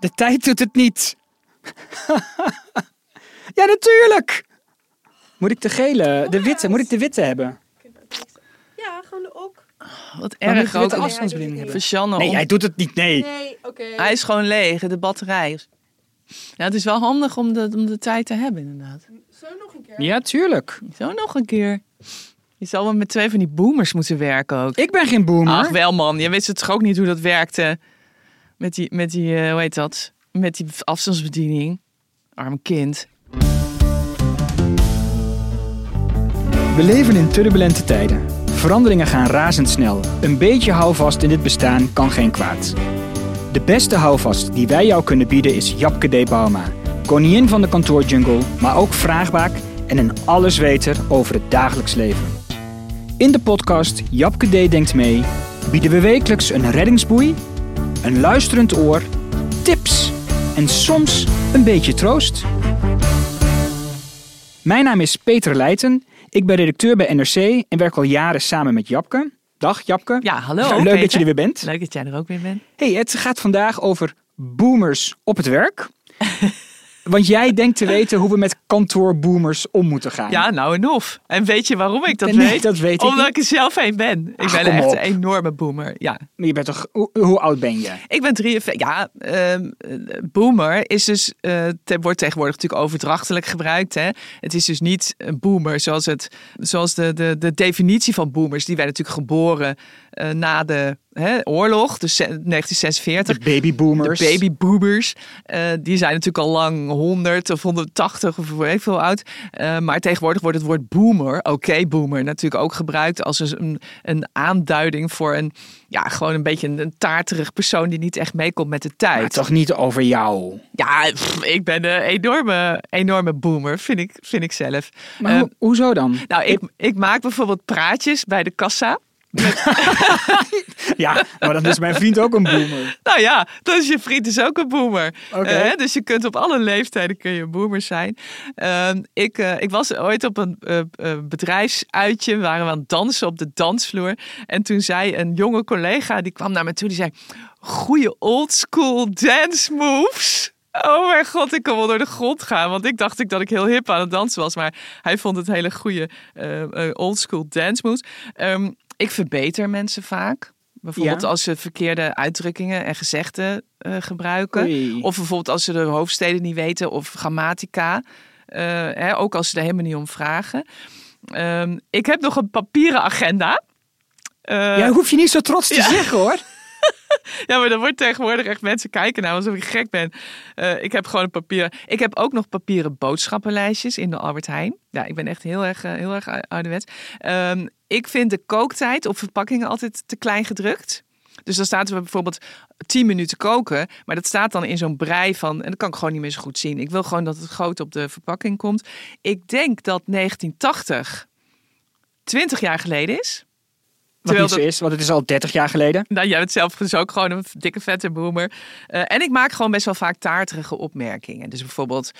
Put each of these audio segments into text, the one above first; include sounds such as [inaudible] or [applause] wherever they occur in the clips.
De tijd doet het niet. [laughs] ja, natuurlijk. Moet ik de gele, de witte, moet ik de witte hebben? Ja, gewoon de ok. Wat erg ook. afstandsbediening hebben. Voor. Nee, hij doet het niet, nee. Nee, oké. Hij is gewoon leeg, de batterij. Ja, het is wel handig om de, om de tijd te hebben, inderdaad. Zo nog een keer. Ja, tuurlijk. Zo nog een keer. Je zal wel met twee van die boomers moeten werken ook. Ik ben geen boomer. Ach, wel man. Je wist het toch ook niet hoe dat werkte. Met die, met die eh, hoe heet dat? Met die afstandsbediening. Arm kind. We leven in turbulente tijden. Veranderingen gaan razendsnel. Een beetje houvast in dit bestaan kan geen kwaad. De beste houvast die wij jou kunnen bieden is Japke D. Bauma. Koningin van de kantoorjungle, maar ook vraagbaak en een allesweter over het dagelijks leven. In de podcast Japke D. Denkt Mee bieden we wekelijks een reddingsboei, een luisterend oor, tips en soms een beetje troost. Mijn naam is Peter Leijten. Ik ben redacteur bij NRC en werk al jaren samen met Japke. Dag Japke. Ja, hallo. Leuk Peter. dat je er weer bent. Leuk dat jij er ook weer bent. Hey, het gaat vandaag over boomers op het werk. [laughs] Want jij denkt te weten hoe we met kantoorboomers om moeten gaan. Ja, nou en of. En weet je waarom ik dat Nee, weet? dat weet ik Omdat niet. ik er zelf een ben. Ik Ach, ben echt op. een enorme boomer. Ja, Maar je bent toch, hoe, hoe oud ben je? Ik ben 43. Ja, ehm, eh, boomer is dus, eh, te, wordt tegenwoordig natuurlijk overdrachtelijk gebruikt. Hè? Het is dus niet een boomer zoals, het, zoals de, de, de definitie van boomers. Die werden natuurlijk geboren eh, na de hè, oorlog, dus 1946. De babyboomers. De babyboomers, eh, die zijn natuurlijk al lang 100 of 180 of weet veel oud. Eh, maar tegenwoordig wordt het woord boomer, oké boomer, natuurlijk ook gebruikt als een, een aanduiding voor een, ja, gewoon een beetje een, een taarterig persoon die niet echt meekomt met de tijd. Maar toch niet over jou. Ja, pff, ik ben een enorme, enorme boomer, vind ik, vind ik zelf. Maar Eh, ho- hoezo dan? nou, ik, ik maak bijvoorbeeld praatjes bij de kassa. [laughs] Ja, maar dan is mijn vriend ook een boomer. Nou ja, dan is je vriend dus ook een boomer. Oké. Eh, dus je kunt op alle leeftijden kun je een boomer zijn. Ehm, ik, eh, ik was ooit op een eh, bedrijfsuitje. We waren aan het dansen op de dansvloer. En toen zei een jonge collega, die kwam naar me toe. Die zei, goede old school dance moves. Oh mijn god, ik kon wel door de grond gaan. Want ik dacht ik dat ik heel hip aan het dansen was. Maar hij vond het hele goede eh old school dance moves. Ehm, ik verbeter mensen vaak. Bijvoorbeeld Ja. als ze verkeerde uitdrukkingen en gezegden eh, gebruiken. Oei. Of bijvoorbeeld als ze de hoofdsteden niet weten of grammatica. Eh, hè, ook als ze er helemaal niet om vragen. Ehm, ik heb nog een papieren agenda. Eh, Ja, hoef je niet zo trots te Ja. zeggen hoor. [laughs] [laughs] ja, maar dan wordt tegenwoordig echt mensen kijken naar alsof ik gek ben. Eh, ik heb gewoon papieren. Ik heb ook nog papieren boodschappenlijstjes in de Albert Heijn. Ja, ik ben echt heel erg, eh, heel erg ouderwets. Ehm, ik vind de kooktijd op verpakkingen altijd te klein gedrukt. Dus dan staat er bijvoorbeeld 10 minuten koken. Maar dat staat dan in zo'n brei van. En dat kan ik gewoon niet meer zo goed zien. Ik wil gewoon dat het groot op de verpakking komt. Ik denk dat 1980 20 jaar geleden is. Wat Terwijl niet zo is, want het is al 30 jaar geleden. nou, jij bent zelf dus ook gewoon een dikke vette boomer. Eh, en ik maak gewoon best wel vaak taartige opmerkingen. Dus bijvoorbeeld,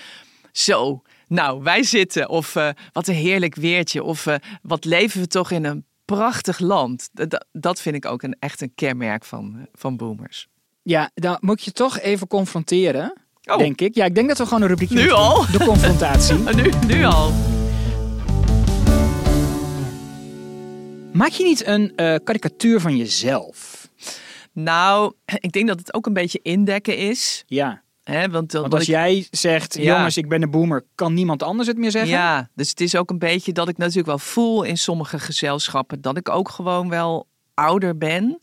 zo, nou, wij zitten. Of eh, wat een heerlijk weertje. Of eh, wat leven we toch in een prachtig land. Dat- Dat, vind ik ook een, echt een kenmerk van, van boomers. Ja, dan moet je toch even confronteren. Oh. Denk ik. Ja, ik denk dat we gewoon een rubriekje Nu al? doen. De confrontatie. [laughs] Nu, nu al. Maak je niet een eh, karikatuur van jezelf? Nou, [clears throat] ik denk dat het ook een beetje indekken is. Ja. Hè? Want, Want als jij zegt, Ja. jongens, ik ben een boomer, kan niemand anders het meer zeggen? Ja, dus het is ook een beetje dat ik natuurlijk wel voel in sommige gezelschappen dat ik ook gewoon wel ouder ben.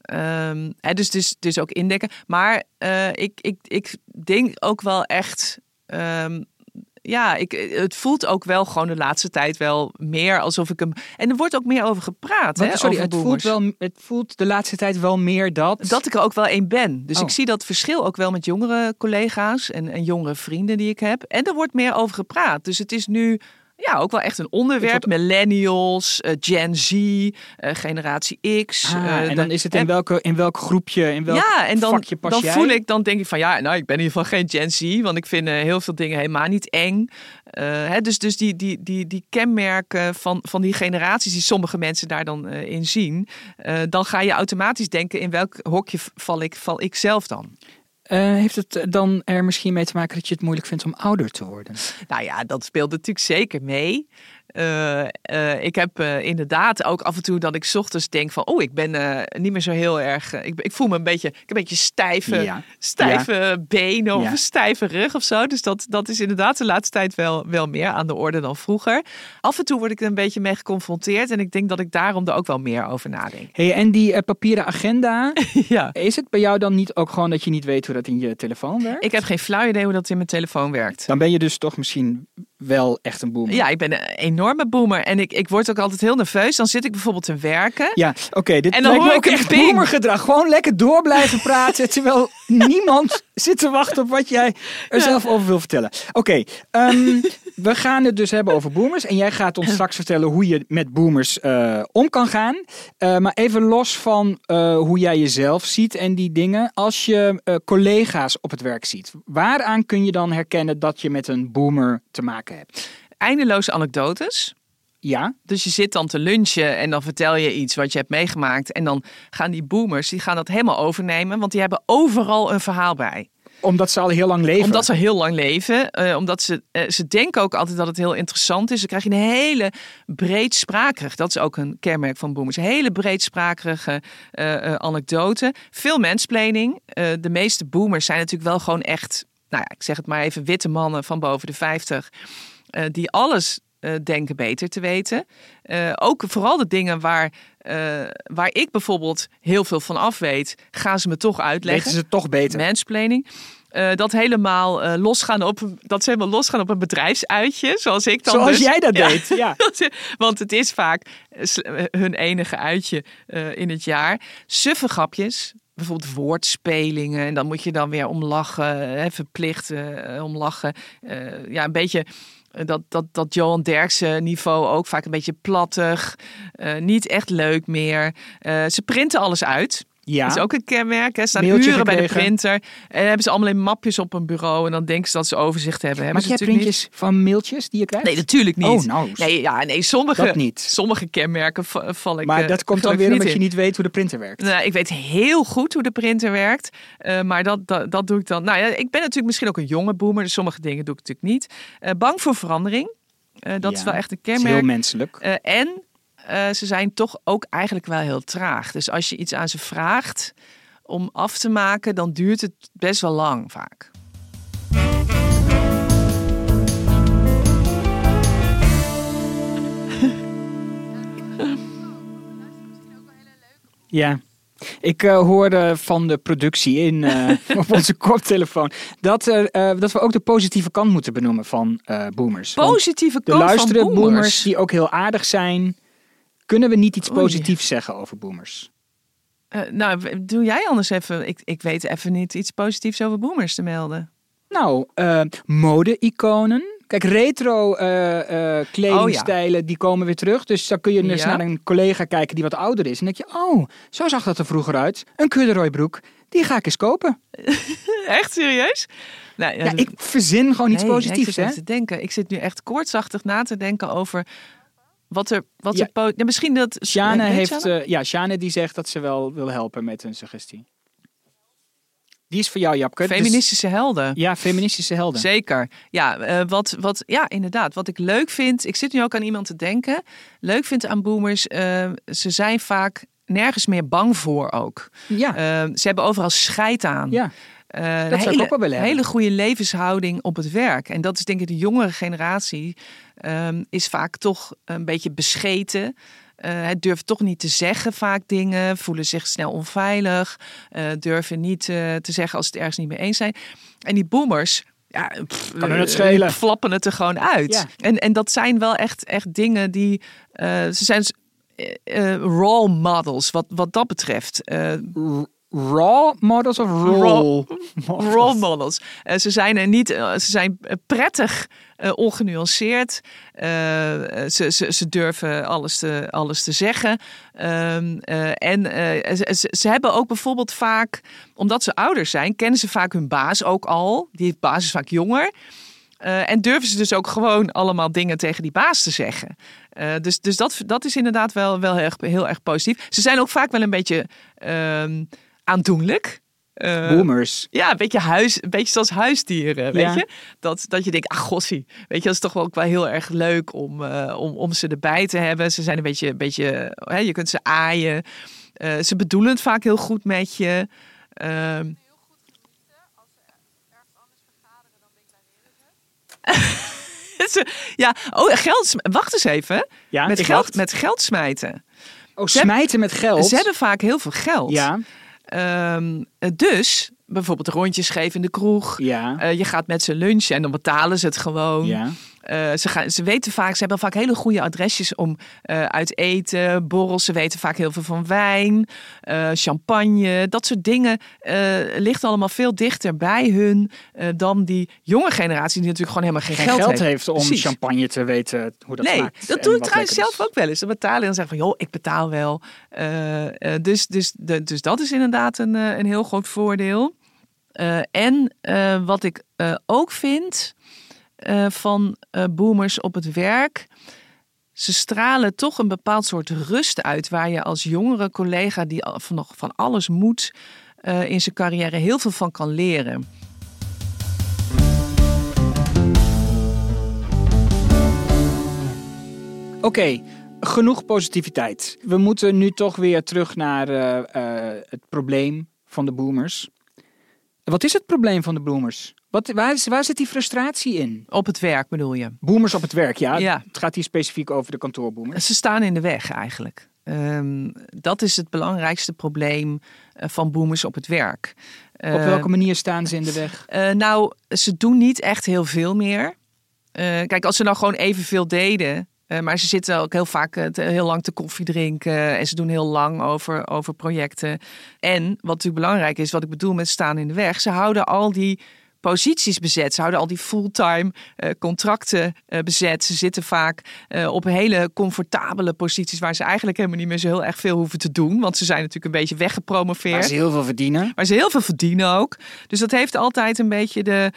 Ehm, hè, dus het is ook indekken. Maar eh, ik, ik, ik denk ook wel echt. ehm, ja, ik, het voelt ook wel gewoon de laatste tijd wel meer alsof ik hem. En er wordt ook meer over gepraat. Wat, hè, sorry, over het voelt, wel, het voelt de laatste tijd wel meer dat... Dat ik er ook wel één ben. Dus Oh. ik zie dat verschil ook wel met jongere collega's en, en jongere vrienden die ik heb. En er wordt meer over gepraat. Dus het is nu ja, ook wel echt een onderwerp. Millennials, eh, Gen Z, eh, generatie X. Ah, eh, en dan is het in, welke, in welk groepje, in welk ja, en dan, vakje pas dan jij? voel ik, dan denk ik van ja, nou, ik ben in ieder geval geen Gen Z, want ik vind heel veel dingen helemaal niet eng. Hè, dus dus die, die, die, die kenmerken van, van die generaties die sommige mensen daar dan in zien, dan ga je automatisch denken in welk hokje val ik, val ik zelf dan. Eh, heeft het dan er misschien mee te maken dat je het moeilijk vindt om ouder te worden? Nou ja, dat speelt natuurlijk zeker mee. Eh, eh, ik heb eh, inderdaad ook af en toe dat ik 's ochtends denk van... oh, ik ben niet meer zo heel erg... ik, ik voel me een beetje... Ik heb een beetje stijve, Ja. stijve benen of Ja. een stijve rug of zo. Dus dat, dat is inderdaad de laatste tijd wel, wel meer aan de orde dan vroeger. Af en toe word ik er een beetje mee geconfronteerd... en ik denk dat ik daarom er ook wel meer over nadenk. Hey, en die papieren agenda, [laughs] ja. is het bij jou dan niet ook gewoon dat je niet weet hoe dat in je telefoon werkt? Ik heb geen flauw idee hoe dat in mijn telefoon werkt. Dan ben je dus toch misschien wel echt een boomer. Ja, ik ben een enorme boomer. En ik, ik word ook altijd heel nerveus. Dan zit ik bijvoorbeeld te werken. Ja, oké. dit En dan lijkt me ook echt boomergedrag. Gewoon lekker door blijven praten, [laughs] terwijl niemand zit te wachten op wat jij er zelf over wil vertellen. Oké, ehm, we gaan het dus hebben over boomers. En jij gaat ons [laughs] straks vertellen hoe je met boomers eh, om kan gaan. Eh, maar even los van eh, hoe jij jezelf ziet en die dingen. Als je collega's op het werk ziet, waaraan kun je dan herkennen dat je met een boomer te maken hebt? Eindeloze anekdotes. Ja, Dus je zit dan te lunchen en dan vertel je iets wat je hebt meegemaakt. En dan gaan die boomers, die gaan dat helemaal overnemen. Want die hebben overal een verhaal bij. Omdat ze al heel lang leven. Omdat ze heel lang leven. eh, omdat ze, eh, ze denken ook altijd dat het heel interessant is. Dan krijg je een hele breedsprakerig. Dat is ook een kenmerk van boomers. Hele breedsprakerige eh, anekdote. Veel mensplaning. Eh, de meeste boomers zijn natuurlijk wel gewoon echt... Nou ja, ik zeg het maar even. Witte mannen van boven de 50. eh, die alles eh, denken beter te weten. Eh, ook vooral de dingen waar, eh, waar ik bijvoorbeeld heel veel van af weet... gaan ze me toch uitleggen weten ze toch beter. mansplaining. Eh, dat helemaal losgaan op dat ze helemaal losgaan op een bedrijfsuitje, zoals ik dan. Zoals dus. jij dat [laughs] Ja. deed. Ja. [laughs] Want het is vaak hun enige uitje in het jaar. Suffe grapjes, bijvoorbeeld woordspelingen. En dan moet je dan weer om lachen, hè, verplicht om lachen. Ja, een beetje dat, dat, dat Johan Derksen niveau ook vaak een beetje plattig. eh, niet echt leuk meer. Eh, ze printen alles uit. Ja. Dat is ook een kenmerk. Hè. Staan Mailtje uren bij de printer. En hebben ze allemaal in mapjes op een bureau. En dan denken ze dat ze overzicht hebben. Hebben Maak ze jij natuurlijk printjes van mailtjes die je krijgt? Nee, natuurlijk niet. Oh, nou. Nee, ja, nee sommige, Dat niet. sommige kenmerken va- val ik maar eh, dat komt dan weer omdat je niet weet hoe de printer werkt. Nou, ik weet heel goed hoe de printer werkt. eh, maar dat, dat, dat doe ik dan. Nou ja, ik ben natuurlijk misschien ook een jonge boomer. Dus sommige dingen doe ik natuurlijk niet. Eh, bang voor verandering. Dat Ja, is wel echt een kenmerk. heel menselijk. En eh, ze zijn toch ook eigenlijk wel heel traag. Dus als je iets aan ze vraagt om af te maken, dan duurt het best wel lang vaak. [laughs] Ja. Ik eh, hoorde van de productie in, eh, [laughs] op onze koptelefoon dat, dat we ook de positieve kant moeten benoemen van boomers. Positieve kant van boomers. boomers die ook heel aardig zijn, kunnen we niet iets Oei. positiefs zeggen over boomers? Eh, nou, doe jij anders even. Ik, ik weet even niet iets positiefs over boomers te melden. Nou, eh mode-iconen. Kijk, retro eh, eh, kledingstijlen die komen weer terug. Dus dan kun je Ja. naar een collega kijken die wat ouder is. En denk je, oh, zo zag dat er vroeger uit. Een corduroy broek, die ga ik eens kopen. [laughs] Echt serieus? Nou, Ja, ik verzin gewoon iets nee, ik positiefs, zit hè? te denken. Ik zit nu echt koortsachtig na te denken over wat er. Wat Ja. er misschien dat. Sjane Weet heeft, eh, ja, Sjane die zegt dat ze wel wil helpen met een suggestie. Die is voor jou, Japke. Dus- Feministische helden. ja, feministische helden. Zeker. Ja, eh, wat, wat, ja, inderdaad. Wat ik leuk vind, ik zit nu ook aan iemand te denken. Leuk vind aan boomers, eh, ze zijn vaak nergens meer bang voor ook. Ja, ze hebben overal scheid aan. ja. Ik hele, ook wel willen hebben. hele goede levenshouding op het werk. En dat is denk ik de jongere generatie ehm, is vaak toch een beetje bescheten. Eh, het durft toch niet te zeggen vaak dingen, voelen zich snel onveilig, eh, durven niet eh, te zeggen als ze het ergens niet mee eens zijn. En die boomers, ja, pff, Kan het schelen. flappen het er gewoon uit. Ja. En, en dat zijn wel echt, echt dingen die. eh, ze zijn role models wat, wat dat betreft. Eh, R- raw models of roll? models? role models. Eh, ze zijn er niet, eh, ze zijn eh, prettig ongenuanceerd. Ze, ze, ze durven alles te, alles te zeggen. Ehm, eh, en ze, ze- hebben ook bijvoorbeeld vaak, omdat ze ouder zijn, kennen ze vaak hun baas ook al. Die baas is vaak jonger. En durven ze dus ook gewoon allemaal dingen tegen die baas te zeggen. Dus dus dat, dat is inderdaad wel, wel heel, erg, heel erg positief. Ze zijn ook vaak wel een beetje ehm, aandoenlijk. Eh, Boomers. ja, een beetje, huis, een beetje zoals huisdieren, weet Ja. je? Dat, dat je denkt, ach gossie, weet je, dat is toch wel ook wel heel erg leuk om, eh, om, om ze erbij te hebben. Ze zijn een beetje, een beetje hè, je kunt ze aaien. Eh, ze bedoelen het vaak heel goed met je. Ehm, [laughs] Ze- ja, oh, geld. Wacht eens even. Ja, met, geld, wacht. met geld smijten. Oh, ze smijten met geld. Ze hebben vaak heel veel geld. Ja, Ehm, dus bijvoorbeeld rondjes geven in de kroeg. ja, Eh, je gaat met ze lunchen en dan betalen ze het gewoon. ja. Eh, ze, gaan, ze weten vaak, ze hebben vaak hele goede adresjes om eh, uit eten, borrels. Ze weten vaak heel veel van wijn, eh, champagne. Dat soort dingen ligt allemaal veel dichter bij hun dan die jonge generatie die natuurlijk gewoon helemaal geen, Geen geld, heeft. heeft om Precies. champagne te weten hoe dat nee, smaakt. dat doe ik trouwens zelf ook wel eens. Dan betalen en dan zeggen van, joh, ik betaal wel. Dus, dus, de, dus dat is inderdaad een, een heel groot voordeel. En wat ik ook vind eh, van eh, boomers op het werk... Ze stralen toch een bepaald soort rust uit... waar je als jongere collega die van, nog van alles moet... eh, in zijn carrière heel veel van kan leren. Oké, genoeg positiviteit. We moeten nu toch weer terug naar het probleem van de boomers. Wat is het probleem van de boomers? Wat, waar, is- waar zit die frustratie in? Op het werk bedoel je? Boomers op het werk, ja. Ja. Het gaat hier specifiek over de kantoorboomers. Ze staan in de weg eigenlijk. Ehm, dat is het belangrijkste probleem eh, van boomers op het werk. Op welke manier staan ze in de weg? eh, nou, ze doen niet echt heel veel meer. Eh, kijk, als ze nou gewoon evenveel deden. Eh, maar ze zitten ook heel vaak eh, heel lang te koffie drinken. En ze doen heel lang over, over projecten. En wat natuurlijk belangrijk is, wat ik bedoel met staan in de weg. Ze houden al die posities bezet. Ze houden al die fulltime eh, contracten eh, bezet. Ze zitten vaak eh, op hele comfortabele posities waar ze eigenlijk helemaal niet meer zo heel erg veel hoeven te doen. Want ze zijn natuurlijk een beetje weggepromoveerd. Waar ze heel veel verdienen. Maar ze heel veel verdienen ook. Dus dat heeft altijd een beetje de.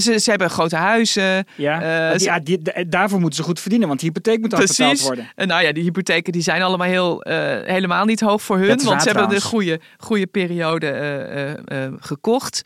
ze, ze hebben grote huizen. Ja, die- die, de- daarvoor moeten ze goed verdienen, want de hypotheek moet afbetaald worden. En nou ja, die hypotheken die zijn allemaal heel, helemaal niet hoog voor hun. Want ze hebben de goede, goede periode gekocht.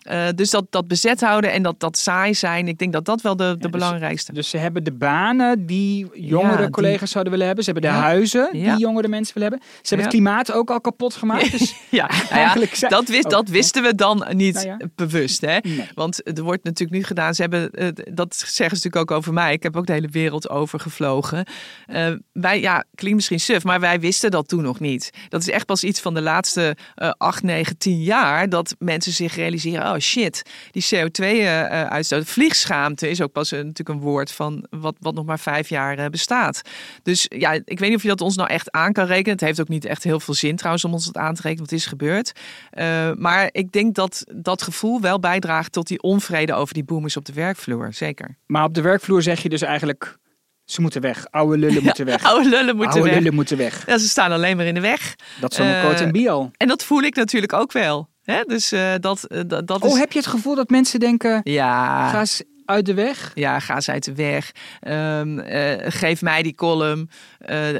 Eh, dus dat, dat bezet houden en dat, dat saai zijn, ik denk dat dat wel de, de dus- belangrijkste. Dus ze hebben de banen die jongere Ja, die- collega's zouden willen hebben. Ze hebben de Ja. huizen die jongere mensen willen hebben. Ze hebben het klimaat ook al kapot gemaakt. Dus [laughs] ja, nou ja, eigenlijk zijn- dat, wist, Oh, dat wisten we dan niet Nou bewust. Hè? Nee. Want er wordt natuurlijk nu gedaan. Ze hebben, eh, dat zeggen ze natuurlijk ook over mij. Ik heb ook de hele wereld over gevlogen. Eh, wij, ja, klinkt misschien suf, maar wij wisten dat toen nog niet. Dat is echt pas iets van de laatste 8, 9, 10 jaar. Dat mensen zich realiseren: oh shit, die CO2-uitstoot. Vliegschaamte is ook pas een, natuurlijk een woord van wat, wat nog maar vijf jaar eh, bestaat. Dus ja, ik weet niet of je dat ons nou echt aan kan rekenen. Het heeft ook niet echt heel veel zin trouwens om ons dat aan te rekenen, wat is gebeurd. Eh, maar ik denk dat dat gevoel wel bijdraagt tot die onvrede over die boomers op de werkvloer. Zeker. Maar op de werkvloer zeg je dus eigenlijk, ze moeten weg. Oude lullen [laughs] moeten weg. Oude lullen moeten Oude weg. lullen moeten weg. Ja, ze staan alleen maar in de weg. Dat is zo'n Eh, quote en bio. En dat voel ik natuurlijk ook wel. Hè? Dus eh, dat, eh, dat, dat is... Oh, heb je het gevoel dat mensen denken, Ja. ga eens uit de weg? Ja, ga eens uit de weg. Ehm, eh, geef mij die column.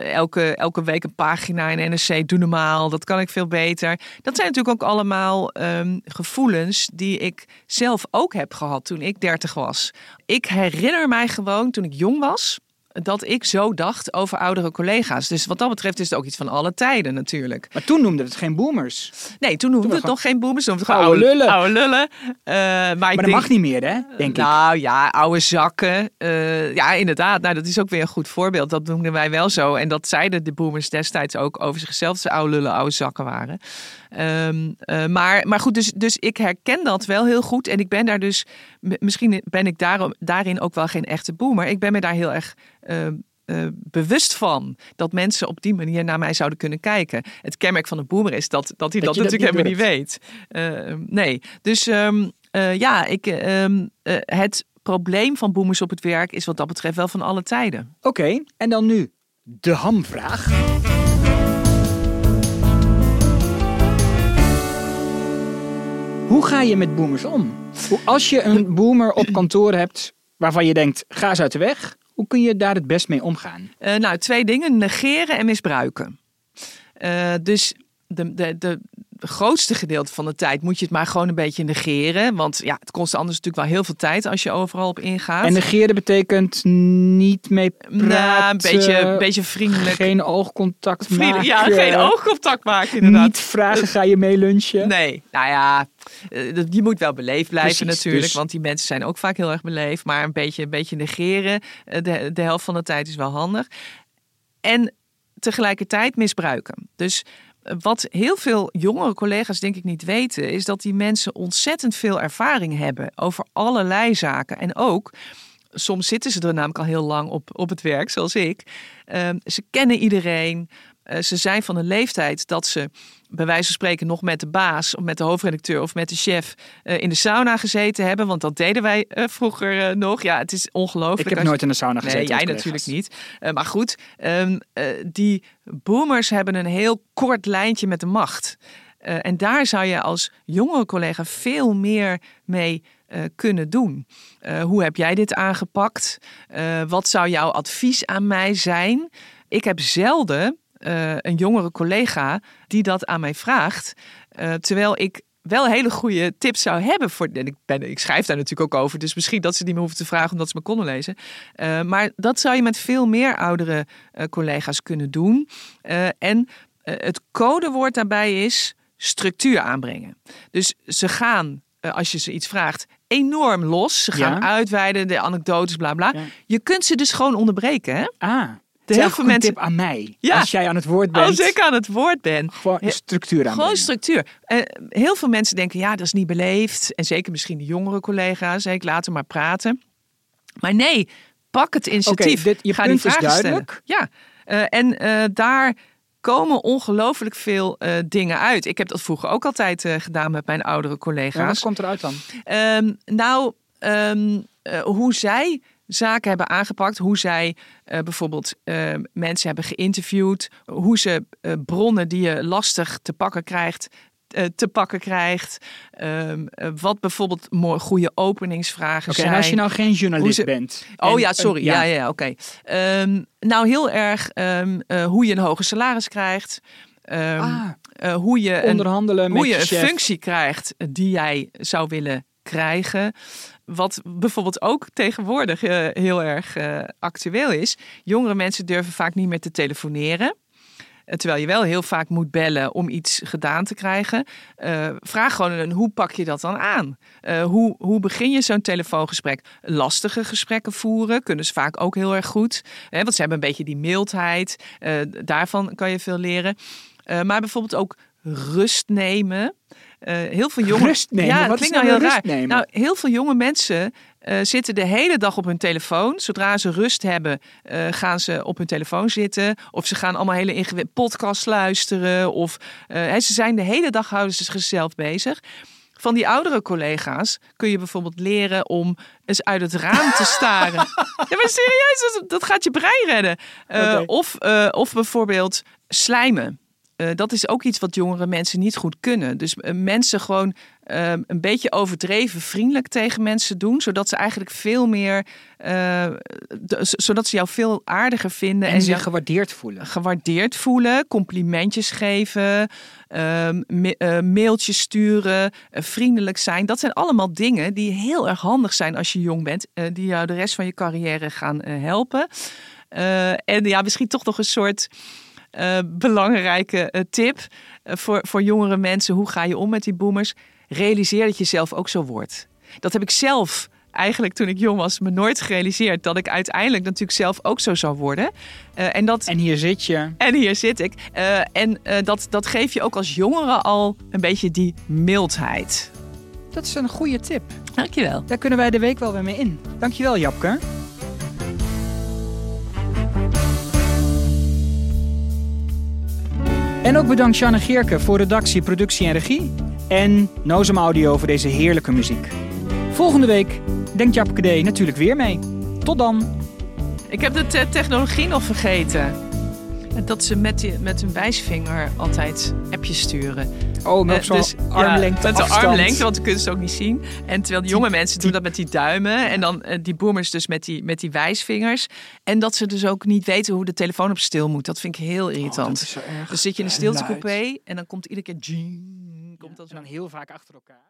Elke, elke week een pagina in NRC. Doe normaal. Dat kan ik veel beter. Dat zijn natuurlijk ook allemaal ehm, gevoelens die ik zelf ook heb gehad toen ik 30 was. Ik herinner mij gewoon toen ik jong was. Dat ik zo dacht over oudere collega's. Dus wat dat betreft is het ook iets van alle tijden natuurlijk. Maar toen noemde het geen boomers. Nee, toen noemde Toen het nog geen boomers. Toen noemde het Oude lullen. Oude lullen. Eh, maar ik Maar dat denk, mag niet meer, hè? Denk ik. nou ja, oude zakken. Eh, ja, inderdaad. Nou, dat is ook weer een goed voorbeeld. Dat noemden wij wel zo. En dat zeiden de boomers destijds ook over zichzelf. Dat ze oude lullen, oude zakken waren. Ehm, eh, maar, maar goed, dus, dus ik herken dat wel heel goed. En ik ben daar dus, misschien ben ik daarom, daarin ook wel geen echte boomer. Ik ben me daar heel erg eh, eh, bewust van dat mensen op die manier naar mij zouden kunnen kijken. Het kenmerk van een boomer is dat, dat hij Dat dat, je dat natuurlijk niet helemaal niet weet. Eh, nee, dus ehm, eh, ja, ik, ehm, het probleem van boomers op het werk is wat dat betreft wel van alle tijden. Oké, en dan nu de hamvraag. Hoe ga je met boomers om? Als je een boomer op kantoor hebt waarvan je denkt, ga eens uit de weg. Hoe kun je daar het best mee omgaan? Eh, nou, twee dingen: negeren en misbruiken. Eh, dus de, de, de grootste gedeelte van de tijd moet je het maar gewoon een beetje negeren. Want ja, het kost anders natuurlijk wel heel veel tijd als je overal op ingaat. En negeren betekent niet mee praten. nou, een beetje, een beetje vriendelijk. Geen oogcontact vriendelijk- maken. ja, geen oogcontact maken inderdaad. Niet vragen, ga je mee lunchen? Nee, nou ja, eh, je moet wel beleefd blijven Precies, natuurlijk. dus- Want die mensen zijn ook vaak heel erg beleefd. Maar een beetje, een beetje negeren, eh, de, de helft van de tijd is wel handig. En tegelijkertijd misbruiken. Dus eh, wat heel veel jongere collega's denk ik niet weten... is dat die mensen ontzettend veel ervaring hebben over allerlei zaken. En ook... Soms zitten ze er namelijk al heel lang op, op het werk, zoals ik. Ehm, ze kennen iedereen. Eh, ze zijn van een leeftijd dat ze bij wijze van spreken nog met de baas of met de hoofdredacteur of met de chef eh, in de sauna gezeten hebben. Want dat deden wij eh, vroeger eh, nog. Ja, het is ongelooflijk. Ik heb Als- nooit in de sauna gezeten. Nee, jij natuurlijk niet. Maar goed, ehm, eh, die boomers hebben een heel kort lijntje met de macht. En daar zou je als jongere collega veel meer mee kunnen doen. Hoe heb jij dit aangepakt? Wat zou jouw advies aan mij zijn? Ik heb zelden eh, een jongere collega die dat aan mij vraagt. Eh, terwijl ik wel hele goede tips zou hebben voor. En ik, ben, ik schrijf daar natuurlijk ook over, dus misschien dat ze niet meer hoeven te vragen omdat ze me konden lezen. Eh, maar dat zou je met veel meer oudere collega's kunnen doen. En het codewoord daarbij is structuur aanbrengen. Dus ze gaan, als je ze iets vraagt, enorm los. Ze gaan Ja. uitweiden, de anekdotes, bla bla. Ja. Je kunt ze dus gewoon onderbreken. Hè? Ah, De heel veel mensen- tip aan mij. Ja. Als jij aan het woord bent, Als ik aan het woord ben, gewoon structuur aan. Gewoon structuur. Eh, heel veel mensen denken, ja, dat is niet beleefd. En zeker misschien de jongere collega's. Ik laat hem maar praten. Maar nee, pak het initiatief. dit- je Ga punt die is duidelijk. stellen. Ja, eh, en eh, daar komen ongelooflijk veel dingen uit. Ik heb dat vroeger ook altijd gedaan met mijn oudere Ja, collega's. wat komt eruit dan? Ehm, nou, ehm, eh, hoe zij zaken hebben aangepakt, hoe zij eh, bijvoorbeeld eh, mensen hebben geïnterviewd, hoe ze eh, bronnen die je lastig te pakken krijgt. te pakken krijgt. Ehm, eh, wat bijvoorbeeld mooi, goede openingsvragen zijn. en als je nou geen journalist ze- bent. Oh en- ja, sorry. ja, ja, ja oké. Ehm, nou, heel erg ehm, eh, hoe je een hoger salaris krijgt. Ah, hoe je een onderhandelen met hoe je je een functie krijgt die jij zou willen krijgen. Wat bijvoorbeeld ook tegenwoordig eh, heel erg eh, actueel is. Jongere mensen durven vaak niet meer te telefoneren. Eh, Terwijl je wel heel vaak moet bellen om iets gedaan te krijgen. Vraag gewoon een hoe pak je dat dan aan? Hoe, hoe begin je zo'n telefoongesprek? Lastige gesprekken voeren kunnen ze vaak ook heel erg goed. Hè, want ze hebben een beetje die mildheid. Daarvan kan je veel leren. Maar bijvoorbeeld ook rust nemen. Eh, heel veel jonge Rust nemen? Ja, dat klinkt nou nou heel rust raar. nemen? Nou, heel veel jonge mensen eh, zitten de hele dag op hun telefoon. Zodra ze rust hebben, eh, gaan ze op hun telefoon zitten. Of ze gaan allemaal hele ingewikkelde podcasts luisteren. Of ze zijn de hele dag houden ze zichzelf bezig. Van die oudere collega's kun je bijvoorbeeld leren om eens uit het raam te [laughs] staren. ja, maar serieus, dat, dat gaat je brein redden. Of, of bijvoorbeeld slijmen. Eh, dat is ook iets wat jongere mensen niet goed kunnen. Dus eh, mensen gewoon eh, een beetje overdreven vriendelijk tegen mensen doen, zodat ze eigenlijk veel meer, zodat ze jou veel aardiger vinden En en, zich gewaardeerd voelen. gewaardeerd voelen, complimentjes geven, ehm, ma- eh, mailtjes sturen, vriendelijk zijn. Dat zijn allemaal dingen die heel erg handig zijn als je jong bent, die jou de rest van je carrière gaan helpen. En ja, misschien toch nog een soort eh, belangrijke eh, tip eh, voor, voor jongere mensen. Hoe ga je om met die boomers? Realiseer dat je zelf ook zo wordt. Dat heb ik zelf eigenlijk toen ik jong was me nooit gerealiseerd. Dat ik uiteindelijk natuurlijk zelf ook zo zou worden. En, dat, En hier zit je. en hier zit ik. En dat, dat geef je ook als jongere al een beetje die mildheid. Dat is een goede tip. Dankjewel. Daar kunnen wij de week wel weer mee in. Dankjewel, Japke. En ook bedankt Sjanne Geerke voor redactie, productie en regie. En Nozem Audio voor deze heerlijke muziek. Volgende week denkt Japke D natuurlijk weer mee. Tot dan. Ik heb de te- technologie nog vergeten. Dat ze met, die, met hun wijsvinger altijd appjes sturen. Oh, op Eh, zo'n dus, armlengte ja, Met de armlengte, want dan kunnen ze ook niet zien. En terwijl de jonge mensen doen dat met die duimen. En dan eh, die boomers dus met die, met die wijsvingers. En dat ze dus ook niet weten hoe de telefoon op stil moet. Dat vind ik heel irritant. Oh, dat is zo erg. dus zit je in een stiltecoupé en dan komt iedere keer... Komt dat En dan heel vaak achter elkaar.